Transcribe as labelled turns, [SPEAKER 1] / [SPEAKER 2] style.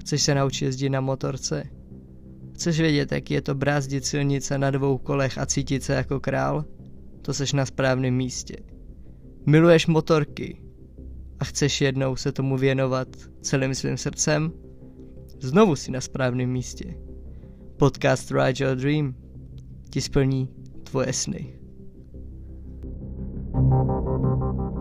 [SPEAKER 1] Chceš se naučit jezdit na motorce? Chceš vědět, jak je to brázdit silnice na dvou kolech a cítit se jako král? To seš na správném místě. Miluješ motorky a chceš jednou se tomu věnovat celým svým srdcem? Znovu si na správném místě. Podcast Ride Your Dream ti splní tvoje sny. thank you